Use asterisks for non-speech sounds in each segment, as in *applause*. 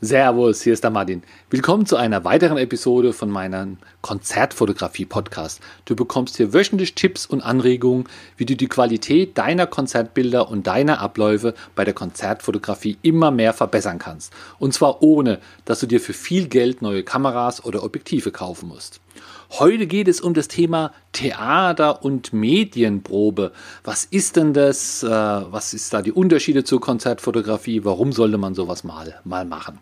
Servus, hier ist der Martin. Willkommen zu einer weiteren Episode von meinem Konzertfotografie-Podcast. Du bekommst hier wöchentlich Tipps und Anregungen, wie du die Qualität deiner Konzertbilder und deiner Abläufe bei der Konzertfotografie immer mehr verbessern kannst. Und zwar ohne, dass du dir für viel Geld neue Kameras oder Objektive kaufen musst. Heute geht es um das Thema Theater und Medienprobe. Was ist denn das? Äh, was ist da die Unterschiede zur Konzertfotografie? Warum sollte man sowas mal, mal machen?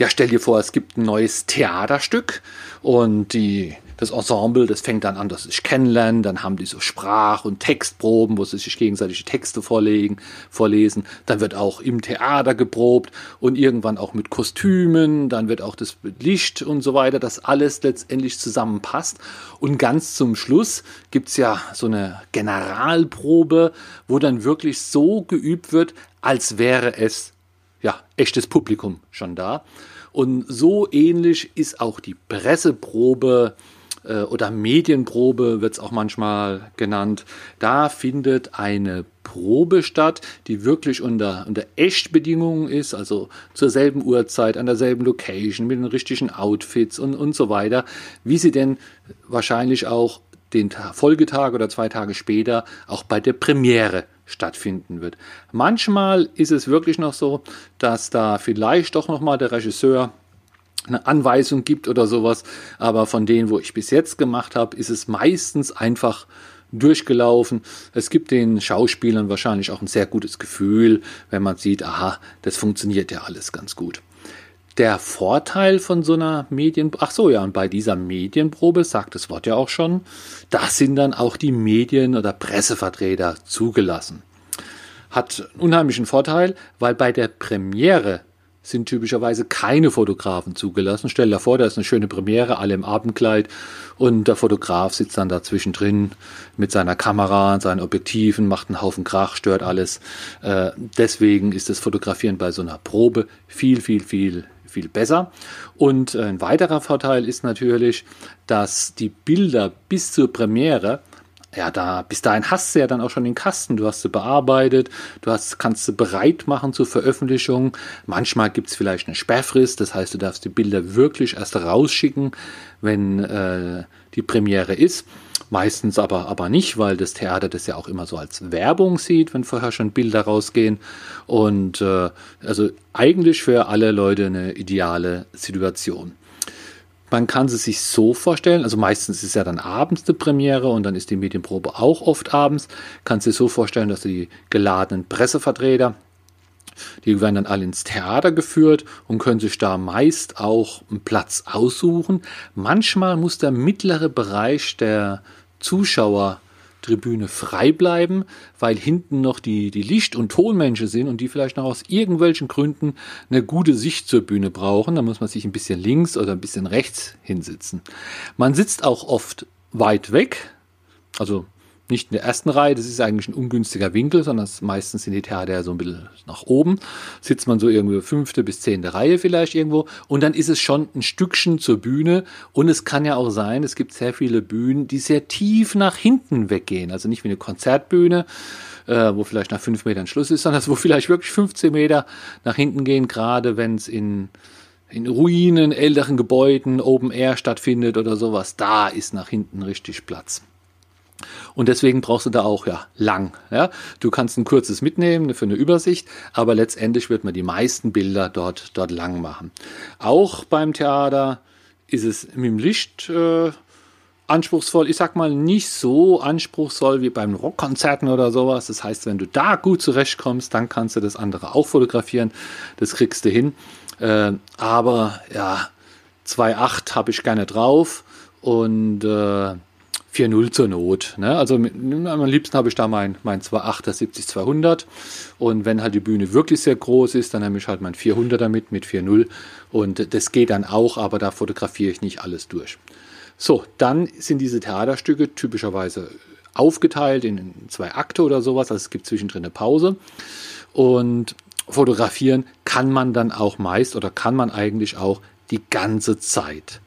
Ja, stell dir vor, es gibt ein neues Theaterstück und die, das Ensemble, das fängt dann an, dass sie sich kennenlernen, dann haben die so Sprach- und Textproben, wo sie sich gegenseitig Texte vorlegen, vorlesen, dann wird auch im Theater geprobt und irgendwann auch mit Kostümen, dann wird auch das Licht und so weiter, dass alles letztendlich zusammenpasst. Und ganz zum Schluss gibt's ja so eine Generalprobe, wo dann wirklich so geübt wird, als wäre es ja, echtes Publikum schon da. Und so ähnlich ist auch die Presseprobe äh, oder Medienprobe wird es auch manchmal genannt. Da findet eine Probe statt, die wirklich unter, unter Echtbedingungen ist, also zur selben Uhrzeit, an derselben Location, mit den richtigen Outfits und, und so weiter, wie sie denn wahrscheinlich auch den Folgetag oder zwei Tage später auch bei der Premiere stattfinden wird. Manchmal ist es wirklich noch so, dass da vielleicht doch noch mal der Regisseur eine Anweisung gibt oder sowas, aber von denen, wo ich bis jetzt gemacht habe, ist es meistens einfach durchgelaufen. Es gibt den Schauspielern wahrscheinlich auch ein sehr gutes Gefühl, wenn man sieht, aha, das funktioniert ja alles ganz gut. Der Vorteil von so einer Medienprobe, ach so, ja, und bei dieser Medienprobe sagt das Wort ja auch schon, da sind dann auch die Medien- oder Pressevertreter zugelassen. Hat einen unheimlichen Vorteil, weil bei der Premiere sind typischerweise keine Fotografen zugelassen. Stell dir vor, da ist eine schöne Premiere, alle im Abendkleid und der Fotograf sitzt dann da zwischendrin mit seiner Kamera und seinen Objektiven, macht einen Haufen Krach, stört alles. Äh, deswegen ist das Fotografieren bei so einer Probe viel, viel, viel viel besser. Und ein weiterer Vorteil ist natürlich, dass die Bilder bis zur Premiere ja, da, bis dahin hast du ja dann auch schon den Kasten. Du hast sie bearbeitet, du hast, kannst sie bereit machen zur Veröffentlichung. Manchmal gibt es vielleicht eine Sperrfrist, das heißt, du darfst die Bilder wirklich erst rausschicken, wenn äh, die Premiere ist. Meistens aber, aber nicht, weil das Theater das ja auch immer so als Werbung sieht, wenn vorher schon Bilder rausgehen. Und äh, also eigentlich für alle Leute eine ideale Situation. Man kann es sich so vorstellen, also meistens ist ja dann abends die Premiere und dann ist die Medienprobe auch oft abends. Kannst du dir so vorstellen, dass die geladenen Pressevertreter, die werden dann alle ins Theater geführt und können sich da meist auch einen Platz aussuchen. Manchmal muss der mittlere Bereich der Zuschauer Tribüne frei bleiben, weil hinten noch die, die Licht- und Tonmenschen sind und die vielleicht noch aus irgendwelchen Gründen eine gute Sicht zur Bühne brauchen. Da muss man sich ein bisschen links oder ein bisschen rechts hinsitzen. Man sitzt auch oft weit weg, also nicht in der ersten Reihe, das ist eigentlich ein ungünstiger Winkel, sondern meistens sind die Theater so ein bisschen nach oben. Sitzt man so irgendwie fünfte bis zehnte Reihe vielleicht irgendwo und dann ist es schon ein Stückchen zur Bühne und es kann ja auch sein, es gibt sehr viele Bühnen, die sehr tief nach hinten weggehen. Also nicht wie eine Konzertbühne, äh, wo vielleicht nach fünf Metern Schluss ist, *laughs* sondern wo vielleicht wirklich 15 Meter nach hinten gehen, gerade wenn es in in Ruinen, älteren Gebäuden, Open Air stattfindet oder sowas, da ist nach hinten richtig Platz. Und deswegen brauchst du da auch ja lang. Ja? Du kannst ein kurzes mitnehmen für eine Übersicht, aber letztendlich wird man die meisten Bilder dort, dort lang machen. Auch beim Theater ist es mit dem Licht äh, anspruchsvoll. Ich sag mal nicht so anspruchsvoll wie beim Rockkonzerten oder sowas. Das heißt, wenn du da gut zurechtkommst, dann kannst du das andere auch fotografieren. Das kriegst du hin. Äh, aber ja, 2.8 habe ich gerne drauf und äh, 4.0 zur Not. Ne? Also am liebsten habe ich da mein, mein 2.8er 70-200 und wenn halt die Bühne wirklich sehr groß ist, dann nehme ich halt mein 400er mit, mit 4.0 und das geht dann auch, aber da fotografiere ich nicht alles durch. So, dann sind diese Theaterstücke typischerweise aufgeteilt in zwei Akte oder sowas, also es gibt zwischendrin eine Pause und fotografieren kann man dann auch meist oder kann man eigentlich auch die ganze Zeit.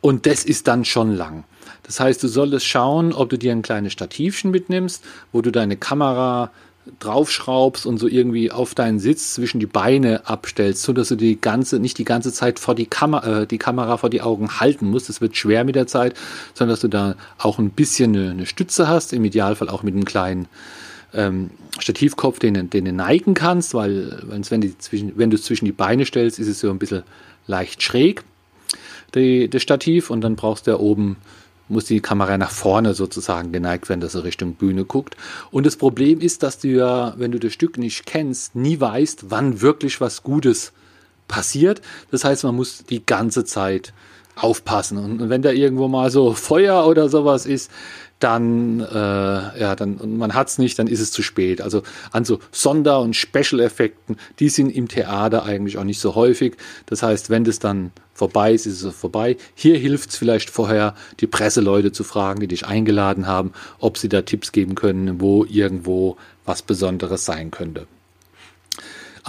Und das ist dann schon lang. Das heißt, du solltest schauen, ob du dir ein kleines Stativchen mitnimmst, wo du deine Kamera draufschraubst und so irgendwie auf deinen Sitz zwischen die Beine abstellst, so dass du die ganze, nicht die ganze Zeit vor die Kamera, äh, die Kamera vor die Augen halten musst. Das wird schwer mit der Zeit, sondern dass du da auch ein bisschen eine, eine Stütze hast, im Idealfall auch mit einem kleinen ähm, Stativkopf, den, den du neigen kannst, weil wenn, die zwischen, wenn du es zwischen die Beine stellst, ist es so ein bisschen leicht schräg, die, das Stativ, und dann brauchst du ja oben muss die Kamera nach vorne sozusagen geneigt werden, dass er Richtung Bühne guckt. Und das Problem ist, dass du ja, wenn du das Stück nicht kennst, nie weißt, wann wirklich was Gutes passiert. Das heißt, man muss die ganze Zeit aufpassen. Und wenn da irgendwo mal so Feuer oder sowas ist, dann, äh, ja, dann, und man hat's nicht, dann ist es zu spät. Also an so Sonder- und Special-Effekten, die sind im Theater eigentlich auch nicht so häufig. Das heißt, wenn das dann vorbei ist, ist es vorbei. Hier hilft es vielleicht vorher, die Presseleute zu fragen, die dich eingeladen haben, ob sie da Tipps geben können, wo irgendwo was Besonderes sein könnte.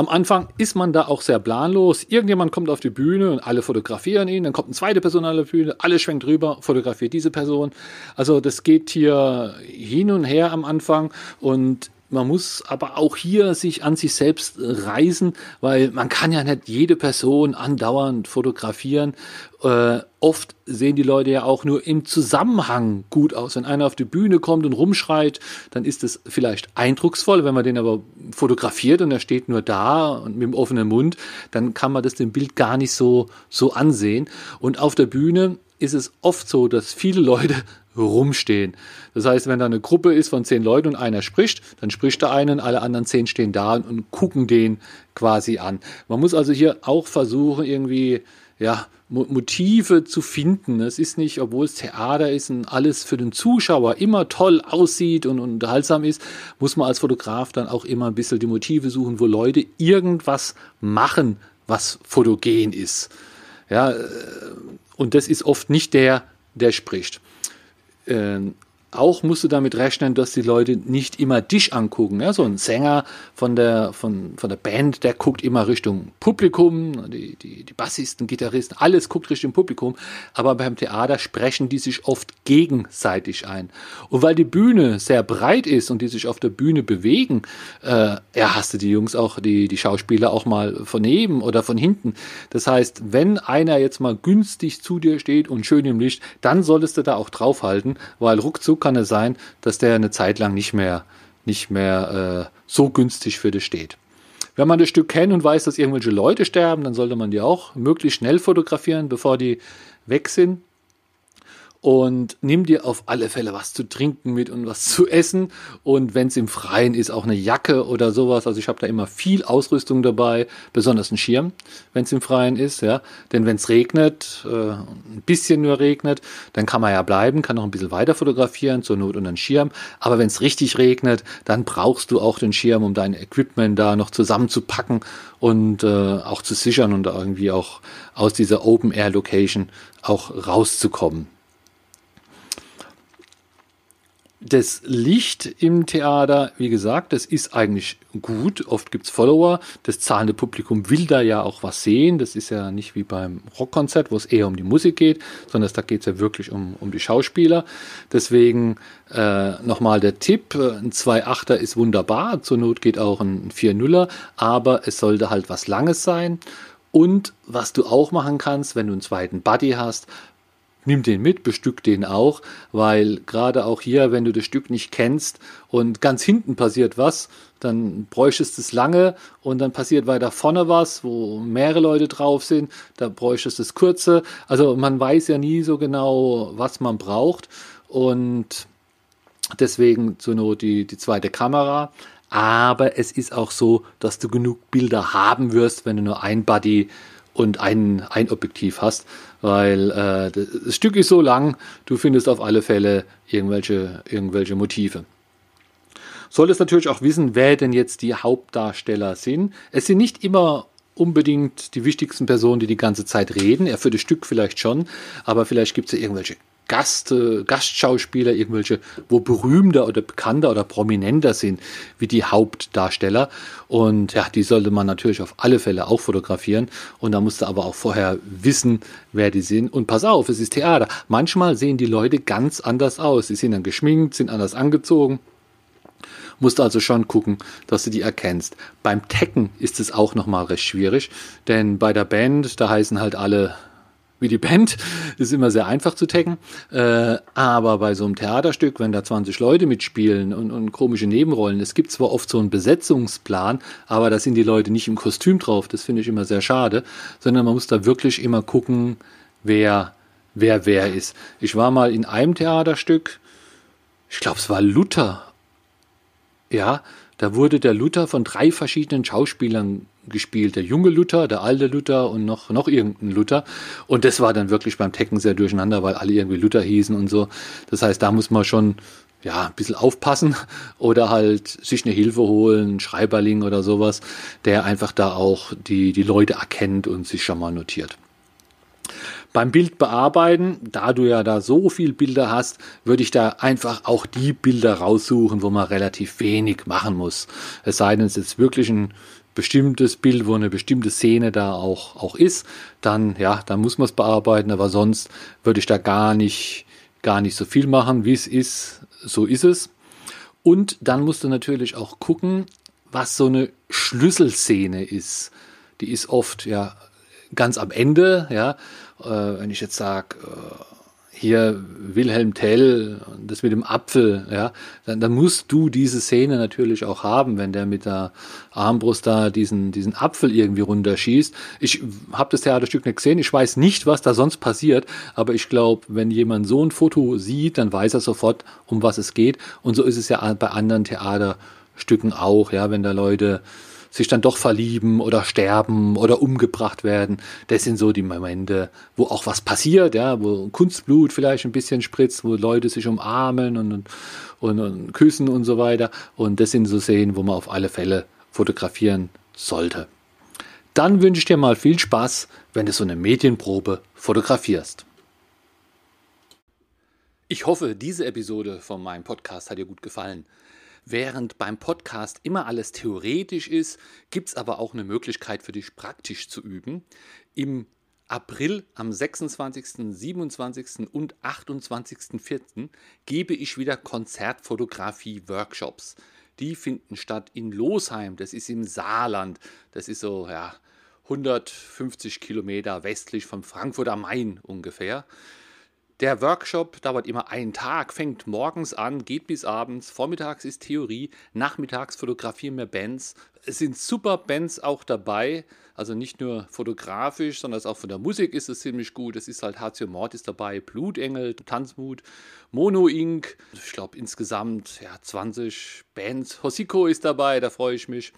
Am Anfang ist man da auch sehr planlos. Irgendjemand kommt auf die Bühne und alle fotografieren ihn. Dann kommt eine zweite Person auf die Bühne, alle schwenkt rüber, fotografiert diese Person. Also das geht hier hin und her am Anfang und man muss aber auch hier sich an sich selbst reisen, weil man kann ja nicht jede Person andauernd fotografieren. Äh, oft sehen die Leute ja auch nur im Zusammenhang gut aus. Wenn einer auf die Bühne kommt und rumschreit, dann ist es vielleicht eindrucksvoll. Wenn man den aber fotografiert und er steht nur da und mit dem offenen Mund, dann kann man das dem Bild gar nicht so, so ansehen. Und auf der Bühne ist es oft so, dass viele Leute rumstehen. Das heißt, wenn da eine Gruppe ist von zehn Leuten und einer spricht, dann spricht der eine und alle anderen zehn stehen da und gucken den quasi an. Man muss also hier auch versuchen, irgendwie, ja, Motive zu finden. Es ist nicht, obwohl es Theater ist und alles für den Zuschauer immer toll aussieht und unterhaltsam ist, muss man als Fotograf dann auch immer ein bisschen die Motive suchen, wo Leute irgendwas machen, was fotogen ist. Ja, äh, und das ist oft nicht der, der spricht. Ähm, auch musst du damit rechnen, dass die Leute nicht immer dich angucken. Ja, so ein Sänger von der, von, von der Band, der guckt immer Richtung Publikum, die, die, die Bassisten, Gitarristen, alles guckt Richtung Publikum. Aber beim Theater sprechen die sich oft gegenseitig ein. Und weil die Bühne sehr breit ist und die sich auf der Bühne bewegen, äh, ja, hast du die Jungs auch, die, die Schauspieler auch mal von neben oder von hinten. Das heißt, wenn einer jetzt mal günstig zu dir steht und schön im Licht, dann solltest du da auch draufhalten, weil ruckzuck kann es sein, dass der eine Zeit lang nicht mehr, nicht mehr äh, so günstig für dich steht. Wenn man das Stück kennt und weiß, dass irgendwelche Leute sterben, dann sollte man die auch möglichst schnell fotografieren, bevor die weg sind und nimm dir auf alle Fälle was zu trinken mit und was zu essen. Und wenn es im Freien ist, auch eine Jacke oder sowas. Also ich habe da immer viel Ausrüstung dabei, besonders ein Schirm, wenn es im Freien ist. Ja, denn wenn es regnet, äh, ein bisschen nur regnet, dann kann man ja bleiben, kann noch ein bisschen weiter fotografieren, zur Not und einen Schirm. Aber wenn es richtig regnet, dann brauchst du auch den Schirm, um dein Equipment da noch zusammenzupacken und äh, auch zu sichern und irgendwie auch aus dieser Open Air Location auch rauszukommen. Das Licht im Theater, wie gesagt, das ist eigentlich gut. Oft gibt's Follower. Das zahlende Publikum will da ja auch was sehen. Das ist ja nicht wie beim Rockkonzert, wo es eher um die Musik geht, sondern da geht's ja wirklich um, um die Schauspieler. Deswegen äh, nochmal der Tipp, ein 2.8er ist wunderbar. Zur Not geht auch ein 4.0er, aber es sollte halt was Langes sein. Und was du auch machen kannst, wenn du einen zweiten Buddy hast, nimm den mit, bestück den auch, weil gerade auch hier, wenn du das Stück nicht kennst und ganz hinten passiert was, dann bräuchtest es lange und dann passiert weiter vorne was, wo mehrere Leute drauf sind, da bräuchtest es kurze. Also man weiß ja nie so genau, was man braucht und deswegen zur Not die, die zweite Kamera. Aber es ist auch so, dass du genug Bilder haben wirst, wenn du nur ein Buddy und ein, ein Objektiv hast, weil äh, das Stück ist so lang, du findest auf alle Fälle irgendwelche, irgendwelche Motive. Solltest natürlich auch wissen, wer denn jetzt die Hauptdarsteller sind. Es sind nicht immer unbedingt die wichtigsten Personen, die die ganze Zeit reden. Er für das Stück vielleicht schon, aber vielleicht gibt es ja irgendwelche Gast, äh, Gastschauspieler, irgendwelche, wo berühmter oder bekannter oder prominenter sind, wie die Hauptdarsteller. Und ja, die sollte man natürlich auf alle Fälle auch fotografieren. Und da musst du aber auch vorher wissen, wer die sind. Und pass auf, es ist Theater. Manchmal sehen die Leute ganz anders aus. Sie sind dann geschminkt, sind anders angezogen. Musst also schon gucken, dass du die erkennst. Beim Tecken ist es auch nochmal recht schwierig, denn bei der Band, da heißen halt alle wie die Band. ist immer sehr einfach zu taggen. Äh, aber bei so einem Theaterstück, wenn da 20 Leute mitspielen und, und komische Nebenrollen, es gibt zwar oft so einen Besetzungsplan, aber da sind die Leute nicht im Kostüm drauf. Das finde ich immer sehr schade, sondern man muss da wirklich immer gucken, wer wer wer ist. Ich war mal in einem Theaterstück, ich glaube, es war Luther. Ja, da wurde der Luther von drei verschiedenen Schauspielern gespielt. Der junge Luther, der alte Luther und noch, noch irgendein Luther. Und das war dann wirklich beim Tekken sehr durcheinander, weil alle irgendwie Luther hießen und so. Das heißt, da muss man schon ja, ein bisschen aufpassen *laughs* oder halt sich eine Hilfe holen, einen Schreiberling oder sowas, der einfach da auch die, die Leute erkennt und sich schon mal notiert. Beim Bild bearbeiten, da du ja da so viel Bilder hast, würde ich da einfach auch die Bilder raussuchen, wo man relativ wenig machen muss. Es sei denn, es ist wirklich ein bestimmtes Bild, wo eine bestimmte Szene da auch, auch ist, dann, ja, dann muss man es bearbeiten, aber sonst würde ich da gar nicht, gar nicht so viel machen, wie es ist, so ist es. Und dann musst du natürlich auch gucken, was so eine Schlüsselszene ist. Die ist oft ja ganz am Ende, ja. Äh, wenn ich jetzt sage, äh, hier Wilhelm Tell, das mit dem Apfel, ja, dann, dann, musst du diese Szene natürlich auch haben, wenn der mit der Armbrust da diesen, diesen Apfel irgendwie runterschießt. Ich habe das Theaterstück nicht gesehen, ich weiß nicht, was da sonst passiert, aber ich glaube, wenn jemand so ein Foto sieht, dann weiß er sofort, um was es geht. Und so ist es ja bei anderen Theaterstücken auch, ja, wenn da Leute sich dann doch verlieben oder sterben oder umgebracht werden. Das sind so die Momente, wo auch was passiert, ja, wo Kunstblut vielleicht ein bisschen spritzt, wo Leute sich umarmen und, und, und küssen und so weiter. Und das sind so Szenen, wo man auf alle Fälle fotografieren sollte. Dann wünsche ich dir mal viel Spaß, wenn du so eine Medienprobe fotografierst. Ich hoffe, diese Episode von meinem Podcast hat dir gut gefallen. Während beim Podcast immer alles theoretisch ist, gibt es aber auch eine Möglichkeit für dich praktisch zu üben. Im April am 26., 27. und 28.04. gebe ich wieder Konzertfotografie-Workshops. Die finden statt in Losheim, das ist im Saarland. Das ist so ja, 150 Kilometer westlich von Frankfurt am Main ungefähr. Der Workshop dauert immer einen Tag, fängt morgens an, geht bis abends. Vormittags ist Theorie, nachmittags fotografieren wir Bands. Es sind super Bands auch dabei, also nicht nur fotografisch, sondern auch von der Musik ist es ziemlich gut. Es ist halt Hatio Mortis dabei, Blutengel, Tanzmut, Mono Inc. Ich glaube insgesamt ja, 20 Bands. Hosiko ist dabei, da freue ich mich.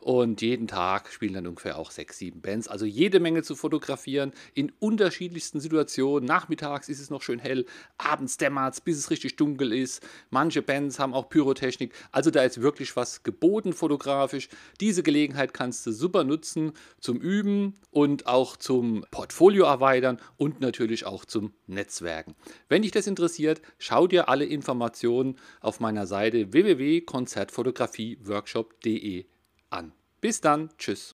Und jeden Tag spielen dann ungefähr auch sechs, sieben Bands. Also jede Menge zu fotografieren in unterschiedlichsten Situationen. Nachmittags ist es noch schön hell, abends dämmert es, bis es richtig dunkel ist. Manche Bands haben auch Pyrotechnik. Also da ist wirklich was geboten fotografisch. Diese Gelegenheit kannst du super nutzen zum Üben und auch zum Portfolio erweitern und natürlich auch zum Netzwerken. Wenn dich das interessiert, schau dir alle Informationen auf meiner Seite www.konzertfotografieworkshop.de an. Bis dann, tschüss.